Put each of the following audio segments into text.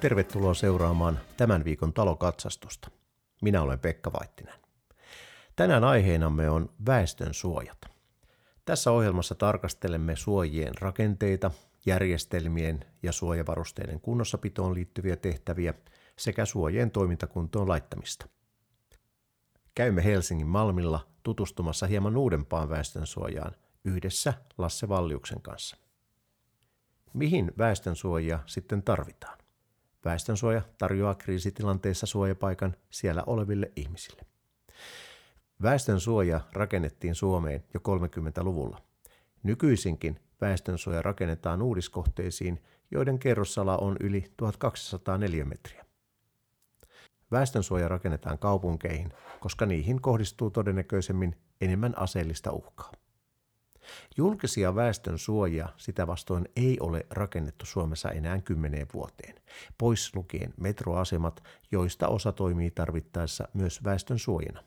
Tervetuloa seuraamaan tämän viikon talokatsastusta. Minä olen Pekka Vaittinen. Tänään aiheenamme on väestön suojat. Tässä ohjelmassa tarkastelemme suojien rakenteita, järjestelmien ja suojavarusteiden kunnossapitoon liittyviä tehtäviä sekä suojien toimintakuntoon laittamista. Käymme Helsingin Malmilla tutustumassa hieman uudempaan väestönsuojaan yhdessä Lasse Valliuksen kanssa. Mihin väestönsuojia sitten tarvitaan? Väestönsuoja tarjoaa kriisitilanteessa suojapaikan siellä oleville ihmisille. Väestönsuoja rakennettiin Suomeen jo 30-luvulla. Nykyisinkin väestönsuoja rakennetaan uudiskohteisiin, joiden kerrossala on yli 1204 metriä. Väestönsuoja rakennetaan kaupunkeihin, koska niihin kohdistuu todennäköisemmin enemmän aseellista uhkaa. Julkisia väestön suojia sitä vastoin ei ole rakennettu Suomessa enää kymmeneen vuoteen, pois lukien metroasemat, joista osa toimii tarvittaessa myös väestön suojina.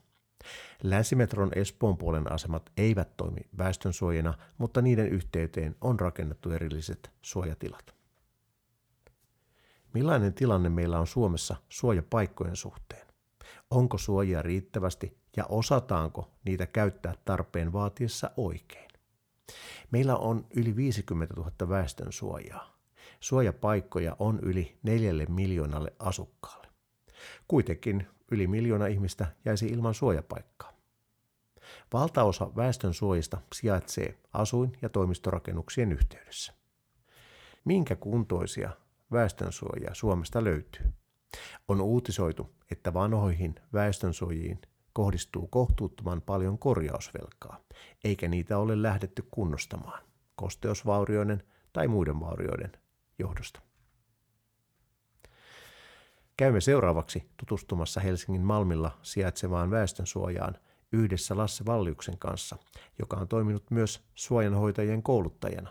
Länsimetron Espoon puolen asemat eivät toimi väestön suojina, mutta niiden yhteyteen on rakennettu erilliset suojatilat. Millainen tilanne meillä on Suomessa suojapaikkojen suhteen? Onko suojia riittävästi ja osataanko niitä käyttää tarpeen vaatiessa oikein? Meillä on yli 50 000 väestön suojaa. Suojapaikkoja on yli neljälle miljoonalle asukkaalle. Kuitenkin yli miljoona ihmistä jäisi ilman suojapaikkaa. Valtaosa väestön suojista sijaitsee asuin- ja toimistorakennuksien yhteydessä. Minkä kuntoisia väestönsuojia Suomesta löytyy? On uutisoitu, että vanhoihin väestönsuojiin kohdistuu kohtuuttoman paljon korjausvelkaa, eikä niitä ole lähdetty kunnostamaan kosteusvaurioiden tai muiden vaurioiden johdosta. Käymme seuraavaksi tutustumassa Helsingin Malmilla sijaitsevaan väestönsuojaan yhdessä Lasse Valliuksen kanssa, joka on toiminut myös suojanhoitajien kouluttajana.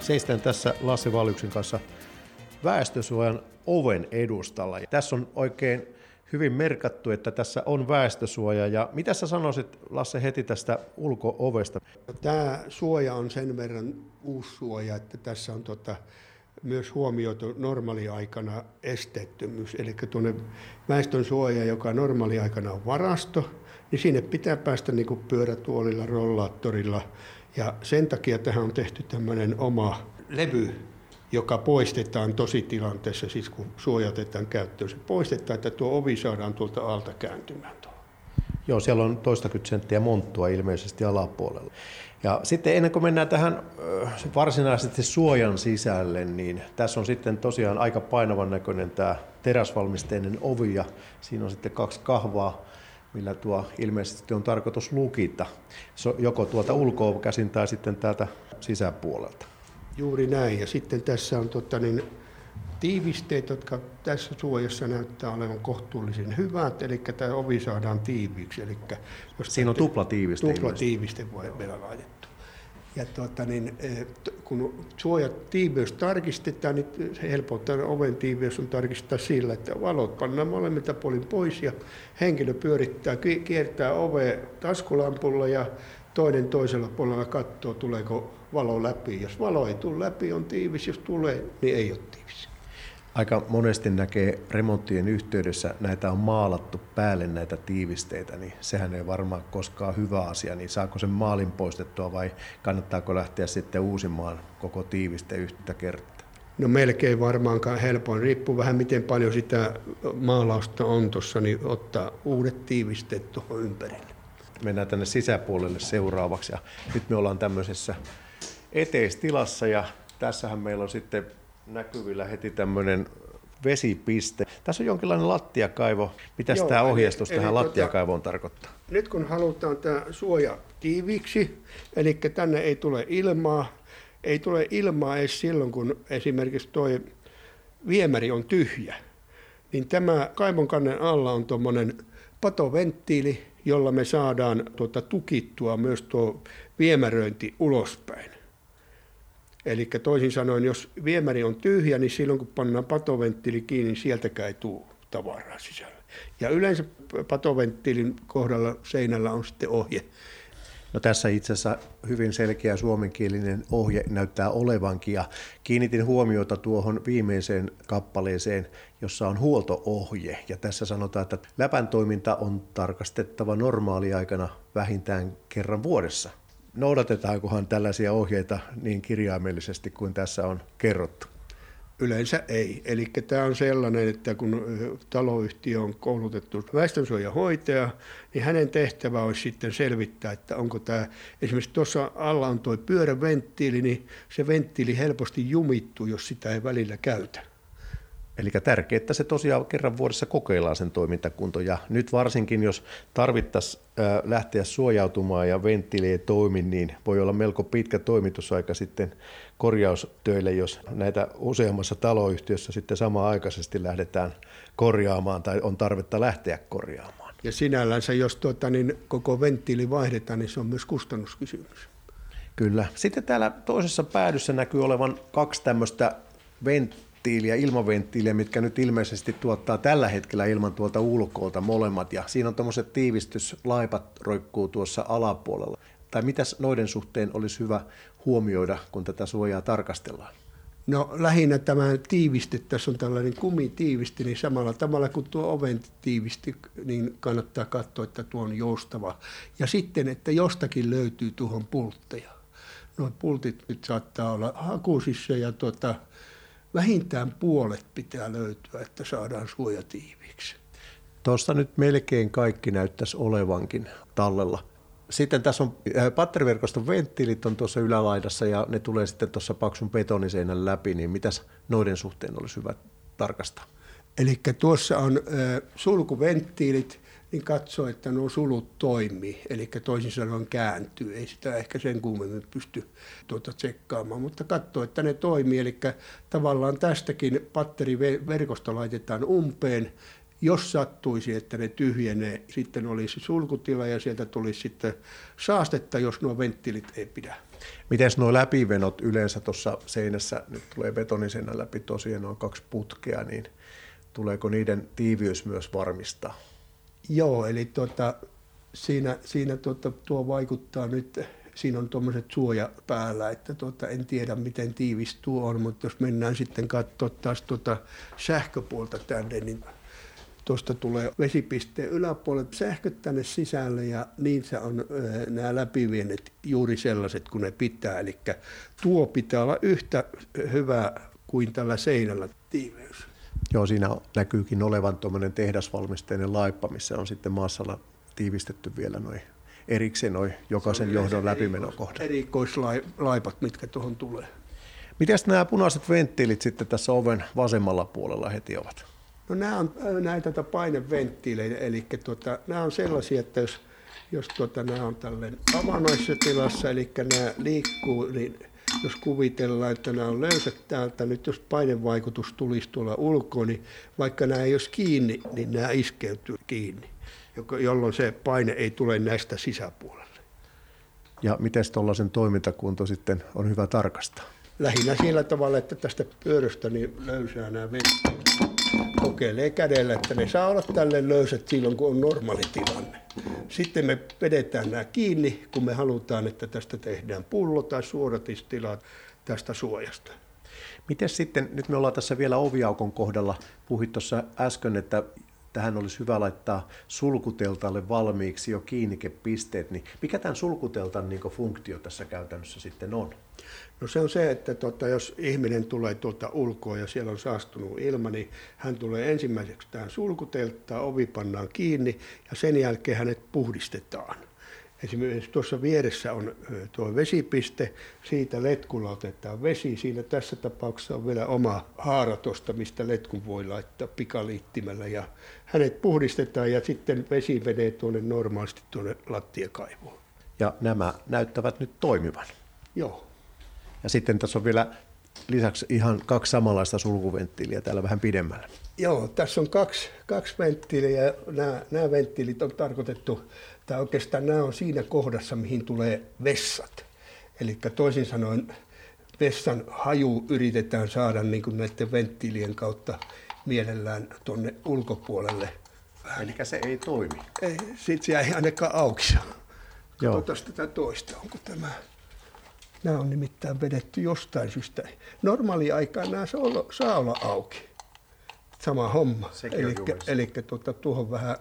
Seistän tässä Lasse Valliuksen kanssa väestösuojan oven edustalla. Tässä on oikein hyvin merkattu, että tässä on väestösuoja. Ja mitä sä sanoisit, Lasse, heti tästä ulko-ovesta? Tämä suoja on sen verran uusi suoja, että tässä on tota, myös huomioitu normaaliaikana esteettömyys. Eli tuonne väestön suoja, joka normaaliaikana on varasto, niin sinne pitää päästä niin kuin pyörätuolilla, rollaattorilla. Ja sen takia tähän on tehty tämmöinen oma levy, joka poistetaan tositilanteessa, siis kun suojatetaan käyttöön. Se poistetaan, että tuo ovi saadaan tuolta alta kääntymään. Tuolla. Joo, siellä on toistakymmentä senttiä monttua ilmeisesti alapuolella. Ja sitten ennen kuin mennään tähän varsinaisesti suojan sisälle, niin tässä on sitten tosiaan aika painavan näköinen tämä teräsvalmisteinen ovi ja siinä on sitten kaksi kahvaa, millä tuo ilmeisesti on tarkoitus lukita, joko tuolta ulkoa käsin tai sitten täältä sisäpuolelta. Juuri näin. Ja sitten tässä on tota, niin, tiivisteet, jotka tässä suojassa näyttää olevan kohtuullisen hyvät, eli tämä ovi saadaan tiiviiksi. Eli jos Siinä on tuplatiiviste. Tuplatiiviste voi meillä laitettu. Ja tuota, niin, e, kun suojat tiiveys tarkistetaan, niin se helpottaa oven tiiveys on tarkistaa sillä, että valot pannaan molemmilta puolin pois ja henkilö pyörittää, kiertää ove taskulampulla ja toinen toisella puolella katsoo, tuleeko valo läpi. Jos valo ei tule läpi, on tiivis. Jos tulee, niin ei ole tiivis. Aika monesti näkee remonttien yhteydessä, näitä on maalattu päälle näitä tiivisteitä, niin sehän ei varmaan koskaan hyvä asia. Niin saako sen maalin poistettua vai kannattaako lähteä sitten uusimaan koko tiiviste yhtä kertaa? No melkein varmaankaan helpoin, riippuu vähän miten paljon sitä maalausta on tuossa, niin ottaa uudet tiivisteet tuohon ympärille. Mennään tänne sisäpuolelle seuraavaksi ja nyt me ollaan tämmöisessä eteistilassa ja tässähän meillä on sitten näkyvillä heti tämmöinen vesipiste. Tässä on jonkinlainen lattiakaivo. Mitä tämä ohjeistus eli, tähän eli tota, lattiakaivoon tota, tarkoittaa? Nyt kun halutaan tämä suoja tiiviiksi, eli tänne ei tule ilmaa, ei tule ilmaa edes silloin, kun esimerkiksi tuo viemäri on tyhjä, niin tämä kaivon kannen alla on tuommoinen patoventtiili, jolla me saadaan tuota tukittua myös tuo viemäröinti ulospäin. Eli toisin sanoen, jos viemäri on tyhjä, niin silloin kun pannaan patoventtiili kiinni, niin sieltäkään ei tule tavaraa sisälle. Ja yleensä patoventtiilin kohdalla seinällä on sitten ohje. No tässä itse asiassa hyvin selkeä suomenkielinen ohje näyttää olevankin ja kiinnitin huomiota tuohon viimeiseen kappaleeseen, jossa on huoltoohje. Ja tässä sanotaan, että läpän toiminta on tarkastettava normaaliaikana vähintään kerran vuodessa. Noudatetaankohan tällaisia ohjeita niin kirjaimellisesti kuin tässä on kerrottu? Yleensä ei. Eli tämä on sellainen, että kun taloyhtiö on koulutettu väestönsuojahoitaja, niin hänen tehtävä olisi sitten selvittää, että onko tämä, esimerkiksi tuossa alla on tuo pyöräventtiili, niin se venttiili helposti jumittuu, jos sitä ei välillä käytä. Eli tärkeää, että se tosiaan kerran vuodessa kokeillaan sen toimintakunto. Ja nyt varsinkin, jos tarvittaisiin lähteä suojautumaan ja venttiili ei toimi, niin voi olla melko pitkä toimitusaika sitten korjaustöille, jos näitä useammassa taloyhtiössä sitten samaan-aikaisesti lähdetään korjaamaan tai on tarvetta lähteä korjaamaan. Ja sinällänsä, jos tuota, niin koko venttiili vaihdetaan, niin se on myös kustannuskysymys. Kyllä. Sitten täällä toisessa päädyssä näkyy olevan kaksi tämmöistä venttiiliä, ilmaventtiiliä, mitkä nyt ilmeisesti tuottaa tällä hetkellä ilman tuolta ulkoolta molemmat. Ja siinä on tämmöiset tiivistyslaipat roikkuu tuossa alapuolella. Tai mitäs noiden suhteen olisi hyvä huomioida, kun tätä suojaa tarkastellaan? No lähinnä tämä tiivisti, tässä on tällainen kumitiivisti, niin samalla tavalla kuin tuo oven tiivisti, niin kannattaa katsoa, että tuo on joustava. Ja sitten, että jostakin löytyy tuohon pultteja. Nuo pultit nyt saattaa olla hakusissa ja tuota, vähintään puolet pitää löytyä, että saadaan suoja tiiviiksi. Tuossa nyt melkein kaikki näyttäisi olevankin tallella. Sitten tässä on äh, patteriverkoston venttiilit on tuossa ylälaidassa ja ne tulee sitten tuossa paksun betoniseinän läpi, niin mitäs noiden suhteen olisi hyvä tarkastaa? Eli tuossa on äh, sulkuventtiilit, niin katsoo, että nuo sulut toimii, eli toisin sanoen kääntyy. Ei sitä ehkä sen kummemmin pysty tuota tsekkaamaan, mutta katsoo, että ne toimii. Eli tavallaan tästäkin patteriverkosto laitetaan umpeen jos sattuisi, että ne tyhjenee, sitten olisi sulkutila ja sieltä tulisi sitten saastetta, jos nuo venttiilit ei pidä. Miten nuo läpivenot yleensä tuossa seinässä, nyt tulee betoniseinä läpi tosiaan noin kaksi putkea, niin tuleeko niiden tiiviys myös varmistaa? Joo, eli tuota, siinä, siinä tuota, tuo vaikuttaa nyt, siinä on tuommoiset suoja päällä, että tuota, en tiedä miten tiivis tuo on, mutta jos mennään sitten katsoa taas tuota sähköpuolta tänne, niin tuosta tulee vesipisteen yläpuolelle sähköt tänne sisälle ja niin se on nämä läpivienet juuri sellaiset kuin ne pitää. Eli tuo pitää olla yhtä hyvä kuin tällä seinällä tiiveys. Joo, siinä näkyykin olevan tuommoinen tehdasvalmisteinen laippa, missä on sitten maassalla tiivistetty vielä noin erikseen noin jokaisen johdon läpimenokohdat. Erikoislaipat, mitkä tuohon tulee. Miten nämä punaiset venttiilit sitten tässä oven vasemmalla puolella heti ovat? No nämä on näitä tuota paineventtiileitä, eli tuota, nämä on sellaisia, että jos, jos tuota, nämä on tällainen avanoissa tilassa, eli nämä liikkuu, niin jos kuvitellaan, että nämä on löysät täältä, nyt jos painevaikutus tulisi tuolla ulkoa, niin vaikka nämä ei olisi kiinni, niin nämä iskeytyy kiinni, jolloin se paine ei tule näistä sisäpuolelle. Ja miten tuollaisen toimintakunto sitten on hyvä tarkastaa? Lähinnä sillä tavalla, että tästä pyöröstä niin löysää nämä venttiilit kokeilee kädellä, että ne saa olla tälle löysät silloin, kun on normaali tilanne. Sitten me vedetään nämä kiinni, kun me halutaan, että tästä tehdään pullo tai suodatistila tästä suojasta. Miten sitten, nyt me ollaan tässä vielä oviaukon kohdalla, puhuit tuossa äsken, että tähän olisi hyvä laittaa sulkuteltalle valmiiksi jo kiinnikepisteet, niin mikä tämän sulkuteltan niin funktio tässä käytännössä sitten on? No se on se, että tota, jos ihminen tulee tuolta ulkoa ja siellä on saastunut ilma, niin hän tulee ensimmäiseksi tähän sulkutelttaan, ovi pannaan kiinni ja sen jälkeen hänet puhdistetaan. Esimerkiksi tuossa vieressä on tuo vesipiste, siitä letkulla otetaan vesi. Siinä tässä tapauksessa on vielä oma haara tuosta, mistä letkun voi laittaa pikaliittimellä. Ja hänet puhdistetaan ja sitten vesi menee tuonne normaalisti tuonne lattiakaivoon. Ja nämä näyttävät nyt toimivan. Joo. Ja sitten tässä on vielä lisäksi ihan kaksi samanlaista sulkuventtiiliä täällä vähän pidemmällä. Joo, tässä on kaksi, kaksi venttiiliä ja nämä, nämä venttiilit on tarkoitettu, tai oikeastaan nämä on siinä kohdassa, mihin tulee vessat. Eli toisin sanoen vessan haju yritetään saada niin kuin näiden venttiilien kautta mielellään tuonne ulkopuolelle. Eli se ei toimi. Ei, sitten se ei ainakaan auki. Katsotaan tätä toista, onko tämä. Nämä on nimittäin vedetty jostain syystä. Normaali aikaan nämä saa olla, saa olla auki. Sama homma. Eli tuota, tuohon vähän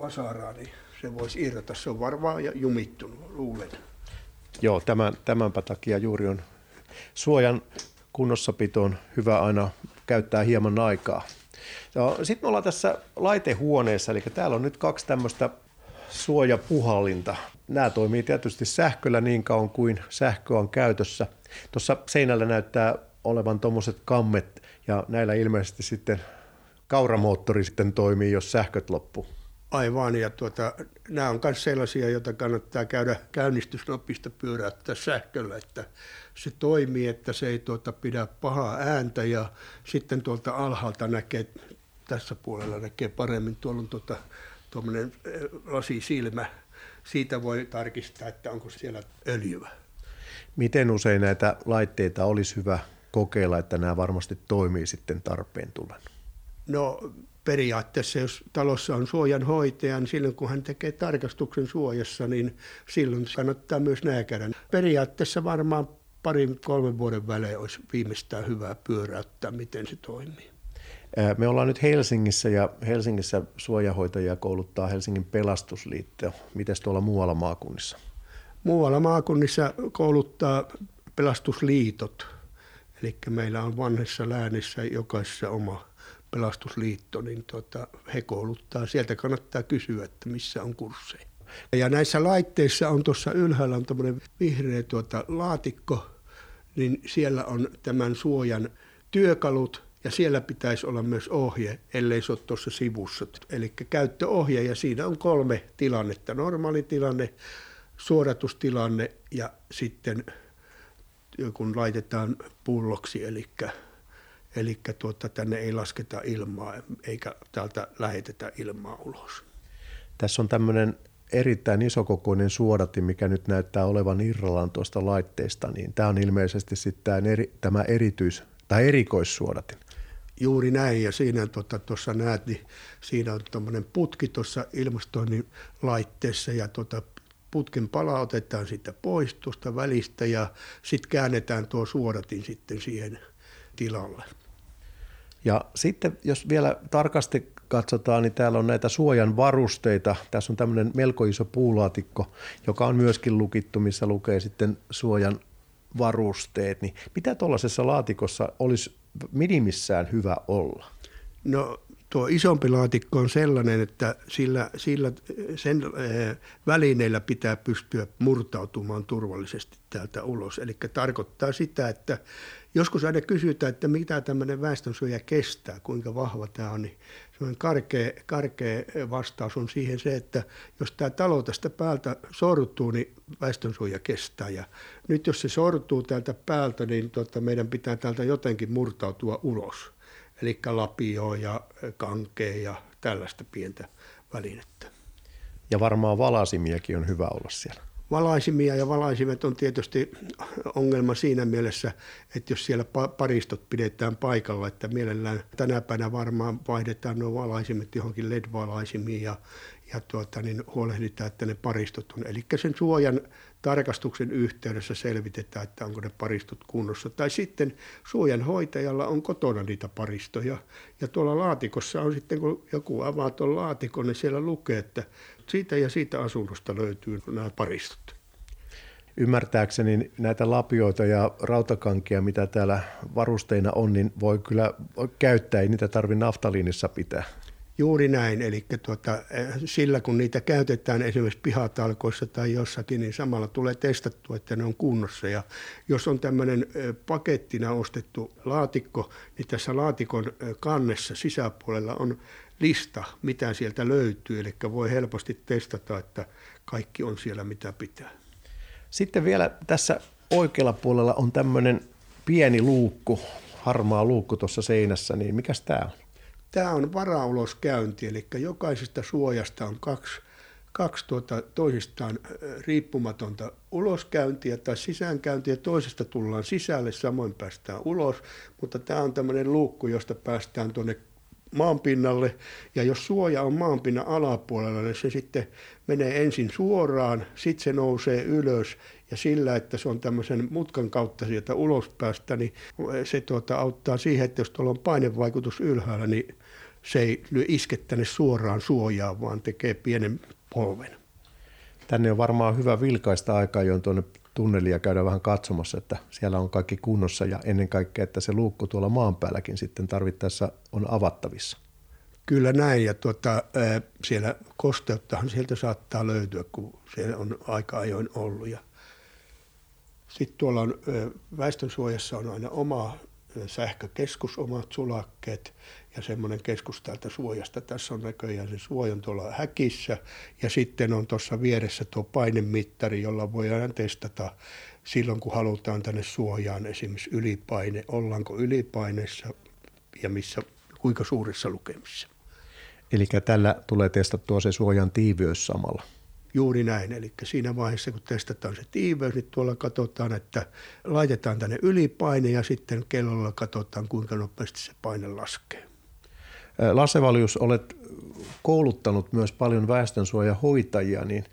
vasaraa, niin se voisi irrota. Se on varmaan ja jumittunut, luulen. Joo, tämän, tämänpä takia juuri on suojan kunnossapitoon hyvä aina käyttää hieman aikaa. Sitten me ollaan tässä laitehuoneessa, eli täällä on nyt kaksi tämmöistä suojapuhallinta. Nämä toimii tietysti sähköllä niin kauan kuin sähkö on käytössä. Tuossa seinällä näyttää olevan tuommoiset kammet ja näillä ilmeisesti sitten kauramoottori sitten toimii, jos sähköt loppuu. Aivan, ja tuota, nämä on myös sellaisia, joita kannattaa käydä käynnistysnopista pyöräyttää sähköllä, että se toimii, että se ei tuota, pidä pahaa ääntä, ja sitten tuolta alhaalta näkee, tässä puolella näkee paremmin, tuolla on tuota, tuommoinen eh, lasisilmä, siitä voi tarkistaa, että onko siellä öljyä. Miten usein näitä laitteita olisi hyvä kokeilla, että nämä varmasti toimii sitten tarpeen tullen? No periaatteessa, jos talossa on suojanhoitaja, niin silloin kun hän tekee tarkastuksen suojassa, niin silloin kannattaa myös nämä käydä. Periaatteessa varmaan parin kolmen vuoden välein olisi viimeistään hyvää pyöräyttää, miten se toimii. Me ollaan nyt Helsingissä ja Helsingissä suojahoitajia kouluttaa Helsingin pelastusliitto. Miten tuolla muualla maakunnissa? Muualla maakunnissa kouluttaa pelastusliitot. Eli meillä on vanhassa läänissä jokaisessa oma pelastusliitto, niin tota, he kouluttaa. Sieltä kannattaa kysyä, että missä on kursseja. Ja näissä laitteissa on tuossa ylhäällä on tämmöinen vihreä tuota, laatikko, niin siellä on tämän suojan työkalut ja siellä pitäisi olla myös ohje, ellei se ole tuossa sivussa. Eli käyttöohje ja siinä on kolme tilannetta, normaali tilanne, suoratustilanne ja sitten kun laitetaan pulloksi, eli Eli tuota, tänne ei lasketa ilmaa eikä täältä lähetetä ilmaa ulos. Tässä on tämmöinen erittäin isokokoinen suodatin, mikä nyt näyttää olevan irrallaan tuosta laitteesta, niin tämä on ilmeisesti sitten tämä, eri, tämä erityis- tai erikoissuodatin. Juuri näin, ja siinä tuossa tota, näet, niin siinä on tuommoinen putki tuossa ilmastoinnin laitteessa, ja tuota, putken pala otetaan siitä pois tuosta välistä, ja sitten käännetään tuo suodatin sitten siihen tilalle. Ja sitten jos vielä tarkasti katsotaan, niin täällä on näitä suojan varusteita. Tässä on tämmöinen melko iso puulaatikko, joka on myöskin lukittu, missä lukee sitten suojan varusteet. Niin mitä tuollaisessa laatikossa olisi minimissään hyvä olla? No tuo isompi laatikko on sellainen, että sillä, sillä sen eh, välineillä pitää pystyä murtautumaan turvallisesti täältä ulos. Eli tarkoittaa sitä, että joskus aina kysytään, että mitä tämmöinen väestönsuoja kestää, kuinka vahva tämä on, niin semmoinen karkea, karkea vastaus on siihen se, että jos tämä talo tästä päältä sortuu, niin väestönsuoja kestää. Ja nyt jos se sortuu täältä päältä, niin tota, meidän pitää täältä jotenkin murtautua ulos eli lapio ja kankea ja tällaista pientä välinettä. Ja varmaan valaisimiakin on hyvä olla siellä. Valaisimia ja valaisimet on tietysti ongelma siinä mielessä, että jos siellä paristot pidetään paikalla, että mielellään tänä päivänä varmaan vaihdetaan nuo valaisimet johonkin LED-valaisimiin ja, ja tuota, niin huolehditaan, että ne paristot on. Eli sen suojan tarkastuksen yhteydessä selvitetään, että onko ne paristot kunnossa. Tai sitten suojanhoitajalla on kotona niitä paristoja. Ja tuolla laatikossa on sitten, kun joku avaa tuon laatikon, niin siellä lukee, että siitä ja siitä asunnosta löytyy nämä paristot. Ymmärtääkseni näitä lapioita ja rautakankia, mitä täällä varusteina on, niin voi kyllä käyttää, ei niitä tarvitse naftaliinissa pitää. Juuri näin, eli tuota, eh, sillä kun niitä käytetään esimerkiksi pihatalkoissa tai jossakin, niin samalla tulee testattua, että ne on kunnossa. Ja jos on tämmöinen eh, pakettina ostettu laatikko, niin tässä laatikon eh, kannessa sisäpuolella on lista, mitä sieltä löytyy, eli voi helposti testata, että kaikki on siellä mitä pitää. Sitten vielä tässä oikealla puolella on tämmöinen pieni luukku, harmaa luukku tuossa seinässä, niin mikä tämä on? Tämä on varauloskäynti, eli jokaisesta suojasta on kaksi, kaksi tuota, toisistaan riippumatonta uloskäyntiä tai sisäänkäyntiä. Toisesta tullaan sisälle, samoin päästään ulos, mutta tämä on tämmöinen luukku, josta päästään tuonne maanpinnalle. Ja jos suoja on maanpinnan alapuolella, niin se sitten menee ensin suoraan, sitten se nousee ylös ja sillä, että se on tämmöisen mutkan kautta sieltä ulospäästä, niin se tuota, auttaa siihen, että jos tuolla on painevaikutus ylhäällä, niin se ei iske tänne suoraan suojaan, vaan tekee pienen polven. Tänne on varmaan hyvä vilkaista aikaa, jo tuonne tunnelia käydä vähän katsomassa, että siellä on kaikki kunnossa ja ennen kaikkea, että se luukku tuolla maan päälläkin sitten tarvittaessa on avattavissa. Kyllä näin ja tuota, siellä kosteuttahan sieltä saattaa löytyä, kun se on aika ajoin ollut. Ja sitten tuolla on väestönsuojassa on aina oma sähkökeskus, omat sulakkeet ja semmoinen keskus täältä suojasta. Tässä on näköjään se suojan tuolla häkissä ja sitten on tuossa vieressä tuo painemittari, jolla voidaan testata silloin, kun halutaan tänne suojaan esimerkiksi ylipaine, ollaanko ylipaineessa ja missä, kuinka suurissa lukemissa. Eli tällä tulee testattua se suojan tiiviys samalla. Juuri näin, eli siinä vaiheessa kun testataan se tiiveys, niin tuolla katsotaan, että laitetaan tänne ylipaine ja sitten kellolla katsotaan, kuinka nopeasti se paine laskee. Lasse Valius, olet kouluttanut myös paljon väestönsuojahoitajia, niin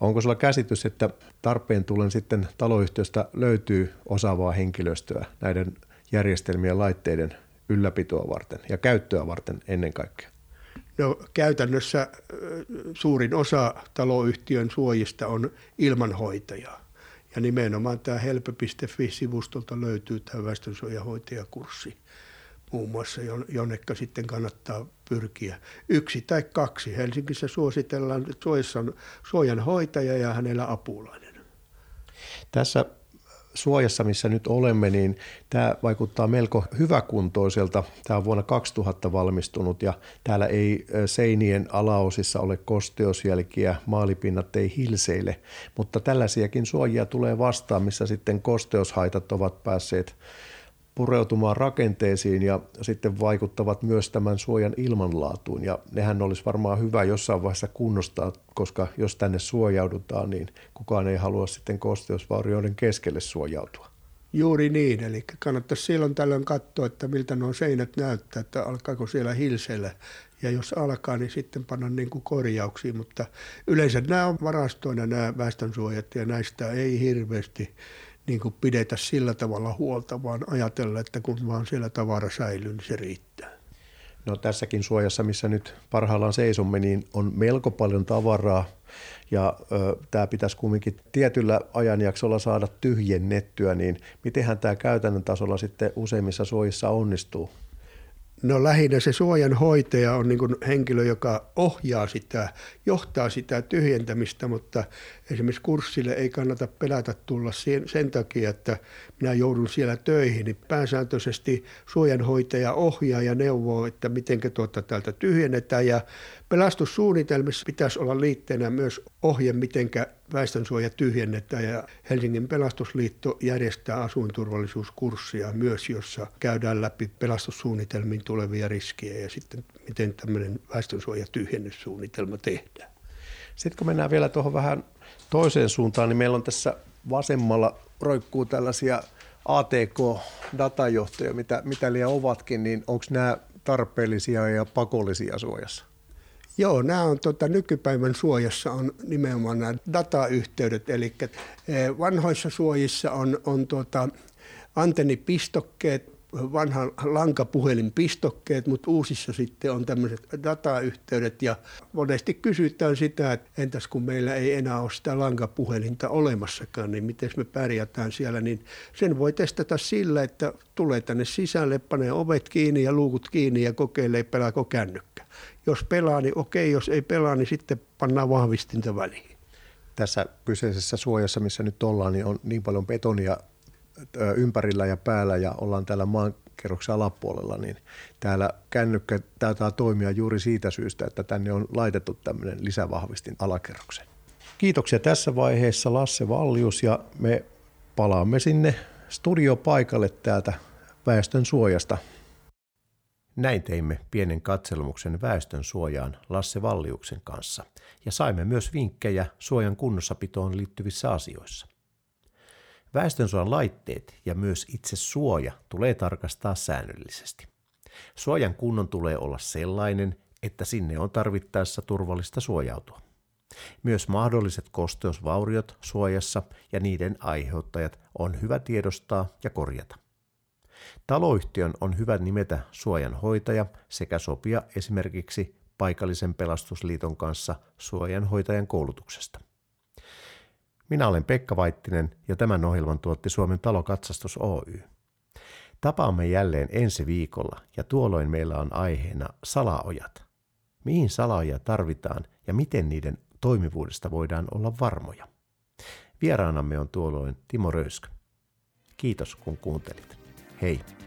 onko sulla käsitys, että tarpeen tullen sitten taloyhtiöstä löytyy osaavaa henkilöstöä näiden järjestelmien laitteiden ylläpitoa varten ja käyttöä varten ennen kaikkea? No, käytännössä suurin osa taloyhtiön suojista on ilmanhoitajaa. Ja nimenomaan tämä helppo.fi-sivustolta löytyy tämä väestönsuojahoitajakurssi muun muassa, jonnekka sitten kannattaa pyrkiä. Yksi tai kaksi. Helsingissä suositellaan, että suojassa on suojanhoitaja ja hänellä apulainen. Tässä suojassa, missä nyt olemme, niin tämä vaikuttaa melko hyväkuntoiselta. Tämä on vuonna 2000 valmistunut ja täällä ei seinien alaosissa ole kosteusjälkiä, maalipinnat ei hilseile, mutta tällaisiakin suojia tulee vastaan, missä sitten kosteushaitat ovat päässeet pureutumaan rakenteisiin ja sitten vaikuttavat myös tämän suojan ilmanlaatuun. Ja nehän olisi varmaan hyvä jossain vaiheessa kunnostaa, koska jos tänne suojaudutaan, niin kukaan ei halua sitten kosteusvaurioiden keskelle suojautua. Juuri niin, eli kannattaisi silloin tällöin katsoa, että miltä nuo seinät näyttää, että alkaako siellä hilseillä. Ja jos alkaa, niin sitten panna niin kuin korjauksiin, mutta yleensä nämä on varastoina nämä väestönsuojat ja näistä ei hirveästi niin kuin pidetä sillä tavalla huolta, vaan ajatella, että kun vaan siellä tavara säilyy, niin se riittää. No tässäkin suojassa, missä nyt parhaillaan seisomme, niin on melko paljon tavaraa ja tämä pitäisi kumminkin tietyllä ajanjaksolla saada tyhjennettyä, niin mitenhän tämä käytännön tasolla sitten useimmissa suojissa onnistuu? No lähinnä se suojan hoitaja on niin henkilö, joka ohjaa sitä, johtaa sitä tyhjentämistä, mutta esimerkiksi kurssille ei kannata pelätä tulla sen, sen takia, että minä joudun siellä töihin. Niin pääsääntöisesti suojanhoitaja ohjaa ja neuvoo, että miten tuota täältä tyhjennetään ja Pelastussuunnitelmissa pitäisi olla liitteenä myös ohje, miten väestönsuoja tyhjennetään ja Helsingin pelastusliitto järjestää asuinturvallisuuskurssia myös, jossa käydään läpi pelastussuunnitelmiin tulevia riskejä ja sitten miten tämmöinen väestönsuoja tyhjennyssuunnitelma tehdään. Sitten kun mennään vielä tuohon vähän toiseen suuntaan, niin meillä on tässä vasemmalla roikkuu tällaisia ATK-datajohtoja, mitä, mitä liian ovatkin, niin onko nämä tarpeellisia ja pakollisia suojassa? Joo, nämä on tota, nykypäivän suojassa on nimenomaan nämä datayhteydet, eli eh, vanhoissa suojissa on, on tota, antennipistokkeet, vanhan lankapuhelinpistokkeet, mutta uusissa sitten on tämmöiset datayhteydet ja monesti kysytään sitä, että entäs kun meillä ei enää ole sitä lankapuhelinta olemassakaan, niin miten me pärjätään siellä, niin sen voi testata sillä, että tulee tänne sisälle, panee ovet kiinni ja luukut kiinni ja kokeilee pelaako kännykkä. Jos pelaa, niin okei, jos ei pelaa, niin sitten pannaan vahvistinta väliin. Tässä kyseisessä suojassa, missä nyt ollaan, niin on niin paljon betonia ympärillä ja päällä ja ollaan täällä maankerroksen alapuolella, niin täällä kännykkä taitaa toimia juuri siitä syystä, että tänne on laitettu tämmöinen lisävahvistin alakerroksen. Kiitoksia tässä vaiheessa Lasse Vallius ja me palaamme sinne studiopaikalle täältä väestön suojasta. Näin teimme pienen katselmuksen väestön suojaan Lasse Valliuksen kanssa ja saimme myös vinkkejä suojan kunnossapitoon liittyvissä asioissa. Väestönsuojan laitteet ja myös itse suoja tulee tarkastaa säännöllisesti. Suojan kunnon tulee olla sellainen, että sinne on tarvittaessa turvallista suojautua. Myös mahdolliset kosteusvauriot suojassa ja niiden aiheuttajat on hyvä tiedostaa ja korjata. Taloyhtiön on hyvä nimetä suojan hoitaja sekä sopia esimerkiksi paikallisen pelastusliiton kanssa suojanhoitajan koulutuksesta. Minä olen Pekka Vaittinen ja tämän ohjelman tuotti Suomen talokatsastus Oy. Tapaamme jälleen ensi viikolla ja tuolloin meillä on aiheena salaojat. Mihin salaoja tarvitaan ja miten niiden toimivuudesta voidaan olla varmoja. Vieraanamme on tuolloin Timo Röyskä. Kiitos kun kuuntelit. Hei!